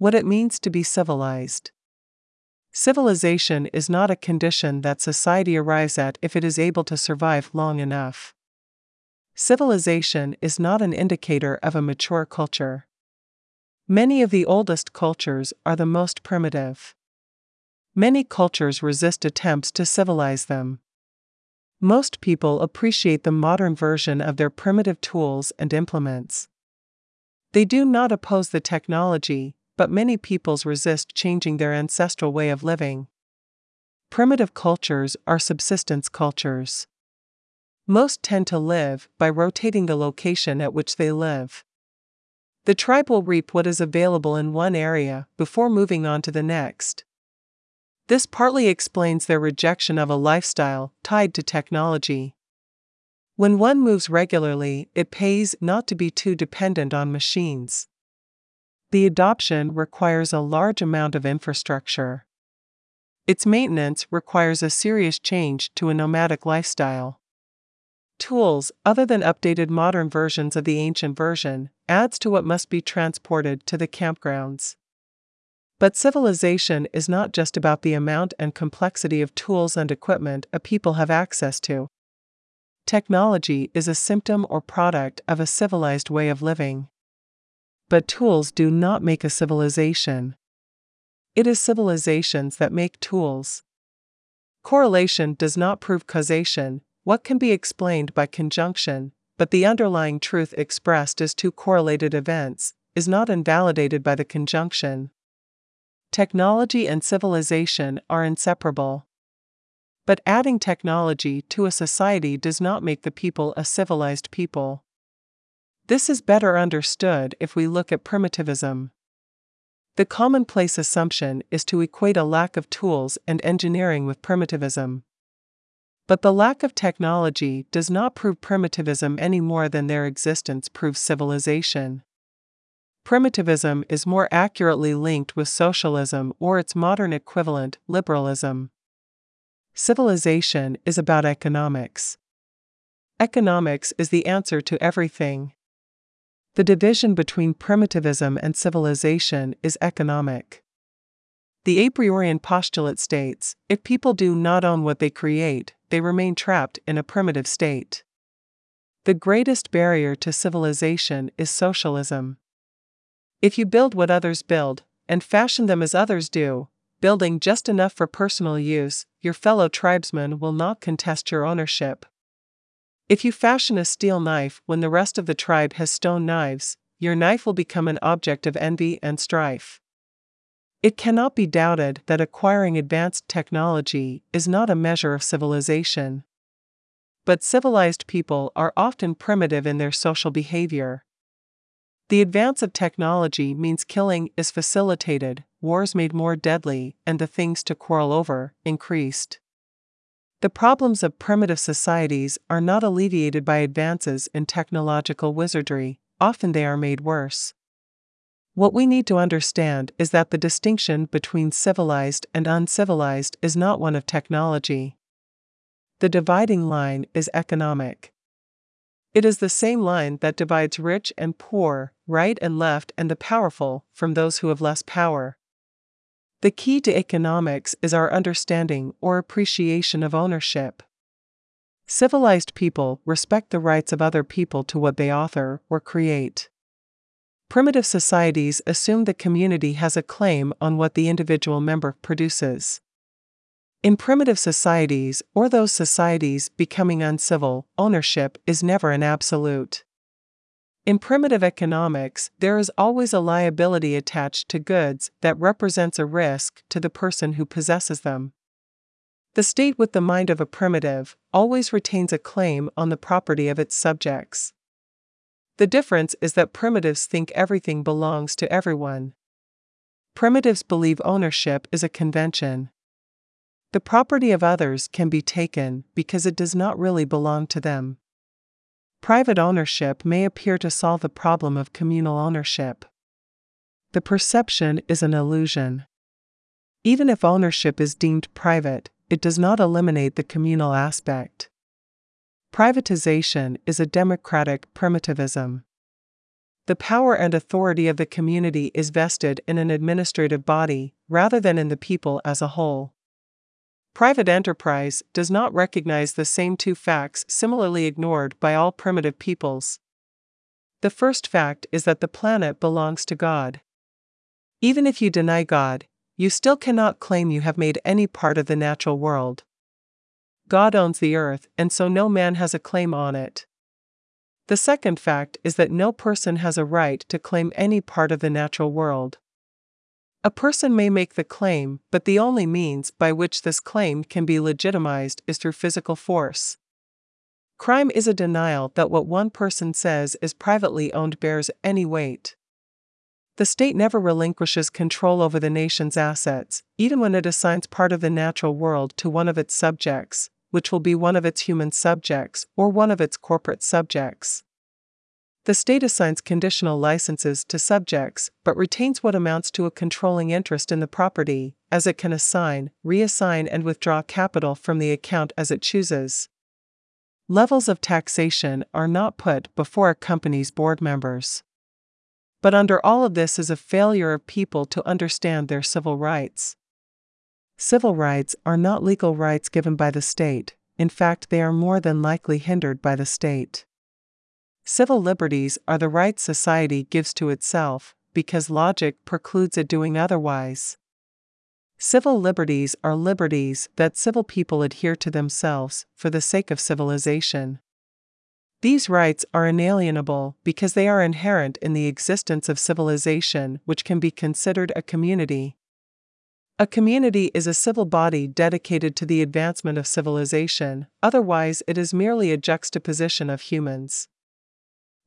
What it means to be civilized. Civilization is not a condition that society arrives at if it is able to survive long enough. Civilization is not an indicator of a mature culture. Many of the oldest cultures are the most primitive. Many cultures resist attempts to civilize them. Most people appreciate the modern version of their primitive tools and implements. They do not oppose the technology, but many peoples resist changing their ancestral way of living. Primitive cultures are subsistence cultures. Most tend to live by rotating the location at which they live. The tribe will reap what is available in one area before moving on to the next. This partly explains their rejection of a lifestyle tied to technology. When one moves regularly, it pays not to be too dependent on machines. The adoption requires a large amount of infrastructure. Its maintenance requires a serious change to a nomadic lifestyle. Tools, other than updated modern versions of the ancient version, adds to what must be transported to the campgrounds. But civilization is not just about the amount and complexity of tools and equipment a people have access to. Technology is a symptom or product of a civilized way of living. But tools do not make a civilization. It is civilizations that make tools. Correlation does not prove causation, what can be explained by conjunction, but the underlying truth expressed as two correlated events, is not invalidated by the conjunction. Technology and civilization are inseparable. But adding technology to a society does not make the people a civilized people. This is better understood if we look at primitivism. The commonplace assumption is to equate a lack of tools and engineering with primitivism. But the lack of technology does not prove primitivism any more than their existence proves civilization. Primitivism is more accurately linked with socialism or its modern equivalent, liberalism. Civilization is about economics. Economics is the answer to everything. The division between primitivism and civilization is economic. The a priorian postulate states if people do not own what they create, they remain trapped in a primitive state. The greatest barrier to civilization is socialism. If you build what others build, and fashion them as others do, building just enough for personal use, your fellow tribesmen will not contest your ownership. If you fashion a steel knife when the rest of the tribe has stone knives, your knife will become an object of envy and strife. It cannot be doubted that acquiring advanced technology is not a measure of civilization. But civilized people are often primitive in their social behavior. The advance of technology means killing is facilitated, wars made more deadly, and the things to quarrel over increased. The problems of primitive societies are not alleviated by advances in technological wizardry, often they are made worse. What we need to understand is that the distinction between civilized and uncivilized is not one of technology. The dividing line is economic. It is the same line that divides rich and poor, right and left, and the powerful from those who have less power. The key to economics is our understanding or appreciation of ownership. Civilized people respect the rights of other people to what they author or create. Primitive societies assume the community has a claim on what the individual member produces. In primitive societies, or those societies becoming uncivil, ownership is never an absolute. In primitive economics, there is always a liability attached to goods that represents a risk to the person who possesses them. The state with the mind of a primitive always retains a claim on the property of its subjects. The difference is that primitives think everything belongs to everyone. Primitives believe ownership is a convention. The property of others can be taken because it does not really belong to them. Private ownership may appear to solve the problem of communal ownership. The perception is an illusion. Even if ownership is deemed private, it does not eliminate the communal aspect. Privatization is a democratic primitivism. the power and authority of the community is vested in an administrative body, rather than in the people as a whole. Private enterprise does not recognize the same two facts similarly ignored by all primitive peoples. The first fact is that the planet belongs to God. Even if you deny God, you still cannot claim you have made any part of the natural world. God owns the earth, and so no man has a claim on it. The second fact is that no person has a right to claim any part of the natural world. A person may make the claim, but the only means by which this claim can be legitimized is through physical force. Crime is a denial that what one person says is privately owned bears any weight. The state never relinquishes control over the nation's assets, even when it assigns part of the natural world to one of its subjects, which will be one of its human subjects or one of its corporate subjects. The state assigns conditional licenses to subjects, but retains what amounts to a controlling interest in the property, as it can assign, reassign, and withdraw capital from the account as it chooses. Levels of taxation are not put before a company's board members. But under all of this is a failure of people to understand their civil rights. Civil rights are not legal rights given by the state, in fact, they are more than likely hindered by the state. Civil liberties are the rights society gives to itself, because logic precludes it doing otherwise. Civil liberties are liberties that civil people adhere to themselves for the sake of civilization. These rights are inalienable because they are inherent in the existence of civilization, which can be considered a community. A community is a civil body dedicated to the advancement of civilization, otherwise, it is merely a juxtaposition of humans.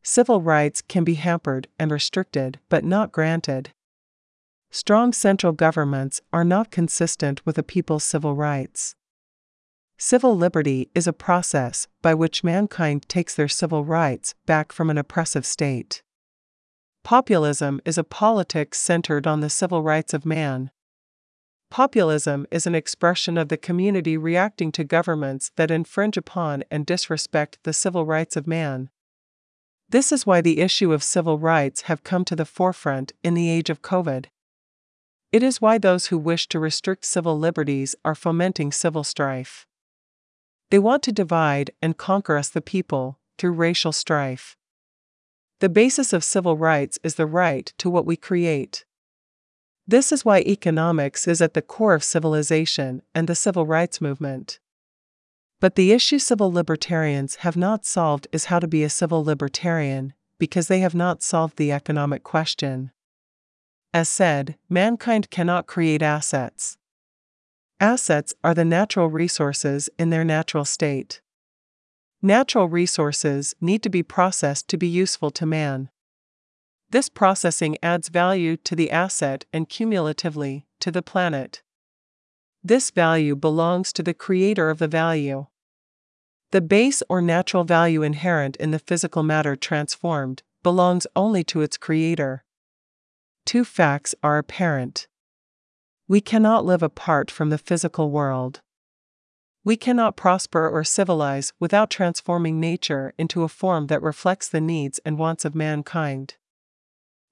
Civil rights can be hampered and restricted, but not granted. Strong central governments are not consistent with a people's civil rights. Civil liberty is a process by which mankind takes their civil rights back from an oppressive state. Populism is a politics centered on the civil rights of man. Populism is an expression of the community reacting to governments that infringe upon and disrespect the civil rights of man. This is why the issue of civil rights have come to the forefront in the age of COVID. It is why those who wish to restrict civil liberties are fomenting civil strife. They want to divide and conquer us, the people, through racial strife. The basis of civil rights is the right to what we create. This is why economics is at the core of civilization and the civil rights movement. But the issue civil libertarians have not solved is how to be a civil libertarian, because they have not solved the economic question. As said, mankind cannot create assets. Assets are the natural resources in their natural state. Natural resources need to be processed to be useful to man. This processing adds value to the asset and cumulatively to the planet. This value belongs to the creator of the value. The base or natural value inherent in the physical matter transformed belongs only to its creator. Two facts are apparent. We cannot live apart from the physical world. We cannot prosper or civilize without transforming nature into a form that reflects the needs and wants of mankind.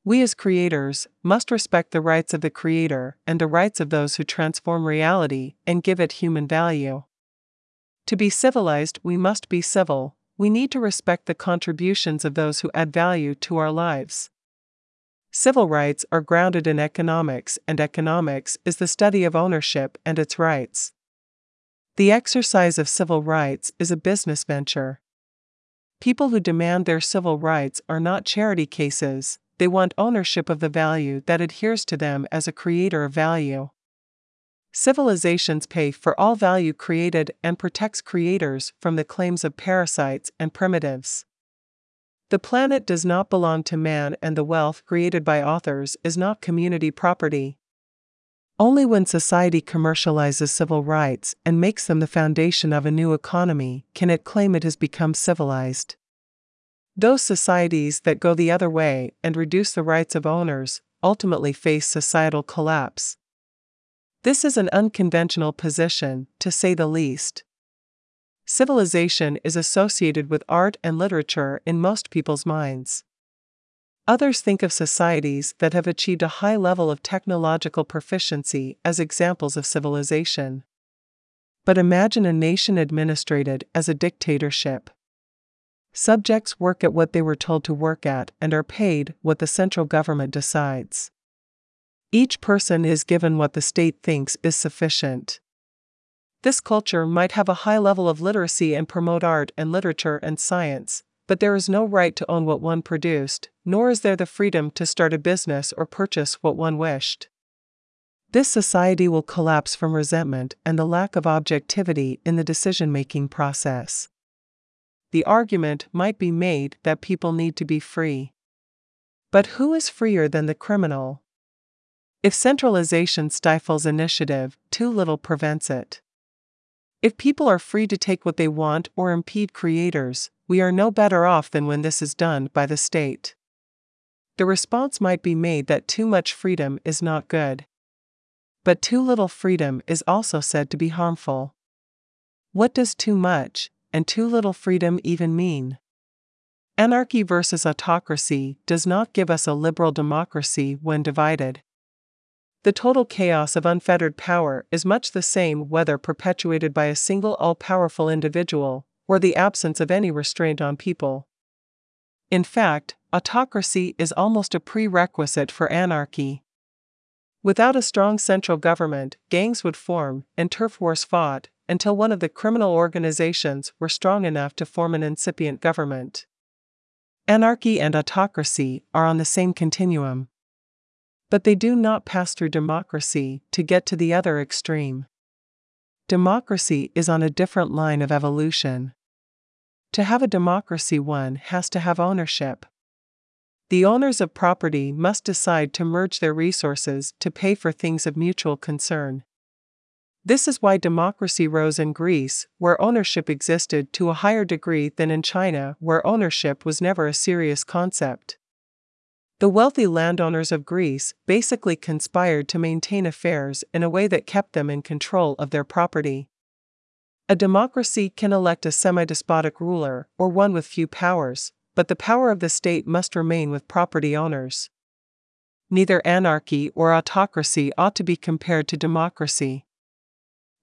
We as creators must respect the rights of the Creator and the rights of those who transform reality and give it human value. To be civilized, we must be civil, we need to respect the contributions of those who add value to our lives. Civil rights are grounded in economics, and economics is the study of ownership and its rights. The exercise of civil rights is a business venture. People who demand their civil rights are not charity cases, they want ownership of the value that adheres to them as a creator of value. Civilizations pay for all value created and protects creators from the claims of parasites and primitives. The planet does not belong to man, and the wealth created by authors is not community property. Only when society commercializes civil rights and makes them the foundation of a new economy can it claim it has become civilized. Those societies that go the other way and reduce the rights of owners ultimately face societal collapse. This is an unconventional position, to say the least. Civilization is associated with art and literature in most people's minds. Others think of societies that have achieved a high level of technological proficiency as examples of civilization. But imagine a nation administrated as a dictatorship. Subjects work at what they were told to work at and are paid what the central government decides. Each person is given what the state thinks is sufficient. This culture might have a high level of literacy and promote art and literature and science, but there is no right to own what one produced, nor is there the freedom to start a business or purchase what one wished. This society will collapse from resentment and the lack of objectivity in the decision making process. The argument might be made that people need to be free. But who is freer than the criminal? If centralization stifles initiative, too little prevents it. If people are free to take what they want or impede creators, we are no better off than when this is done by the state. The response might be made that too much freedom is not good. But too little freedom is also said to be harmful. What does too much and too little freedom even mean? Anarchy versus autocracy does not give us a liberal democracy when divided. The total chaos of unfettered power is much the same whether perpetuated by a single all powerful individual or the absence of any restraint on people. In fact, autocracy is almost a prerequisite for anarchy. Without a strong central government, gangs would form and turf wars fought until one of the criminal organizations were strong enough to form an incipient government. Anarchy and autocracy are on the same continuum but they do not pass through democracy to get to the other extreme. Democracy is on a different line of evolution. To have a democracy, one has to have ownership. The owners of property must decide to merge their resources to pay for things of mutual concern. This is why democracy rose in Greece, where ownership existed to a higher degree than in China, where ownership was never a serious concept. The wealthy landowners of Greece basically conspired to maintain affairs in a way that kept them in control of their property. A democracy can elect a semi despotic ruler or one with few powers, but the power of the state must remain with property owners. Neither anarchy or autocracy ought to be compared to democracy.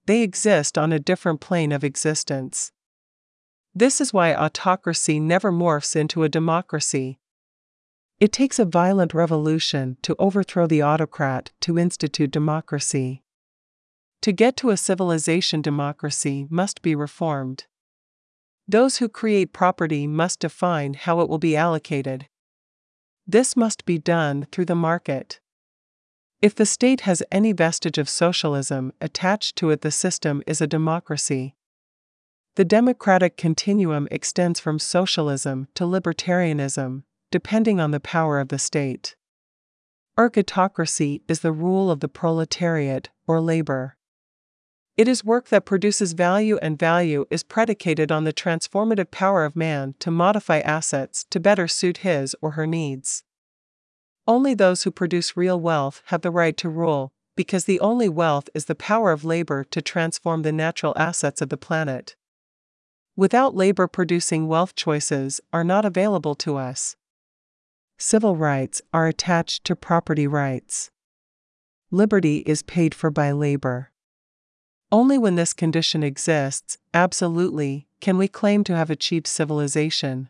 They exist on a different plane of existence. This is why autocracy never morphs into a democracy, it takes a violent revolution to overthrow the autocrat to institute democracy. To get to a civilization, democracy must be reformed. Those who create property must define how it will be allocated. This must be done through the market. If the state has any vestige of socialism attached to it, the system is a democracy. The democratic continuum extends from socialism to libertarianism, depending on the power of the state. Ergatocracy is the rule of the proletariat, or labor. It is work that produces value, and value is predicated on the transformative power of man to modify assets to better suit his or her needs. Only those who produce real wealth have the right to rule, because the only wealth is the power of labor to transform the natural assets of the planet. Without labor, producing wealth choices are not available to us civil rights are attached to property rights. Liberty is paid for by labor. Only when this condition exists, absolutely, can we claim to have achieved civilization.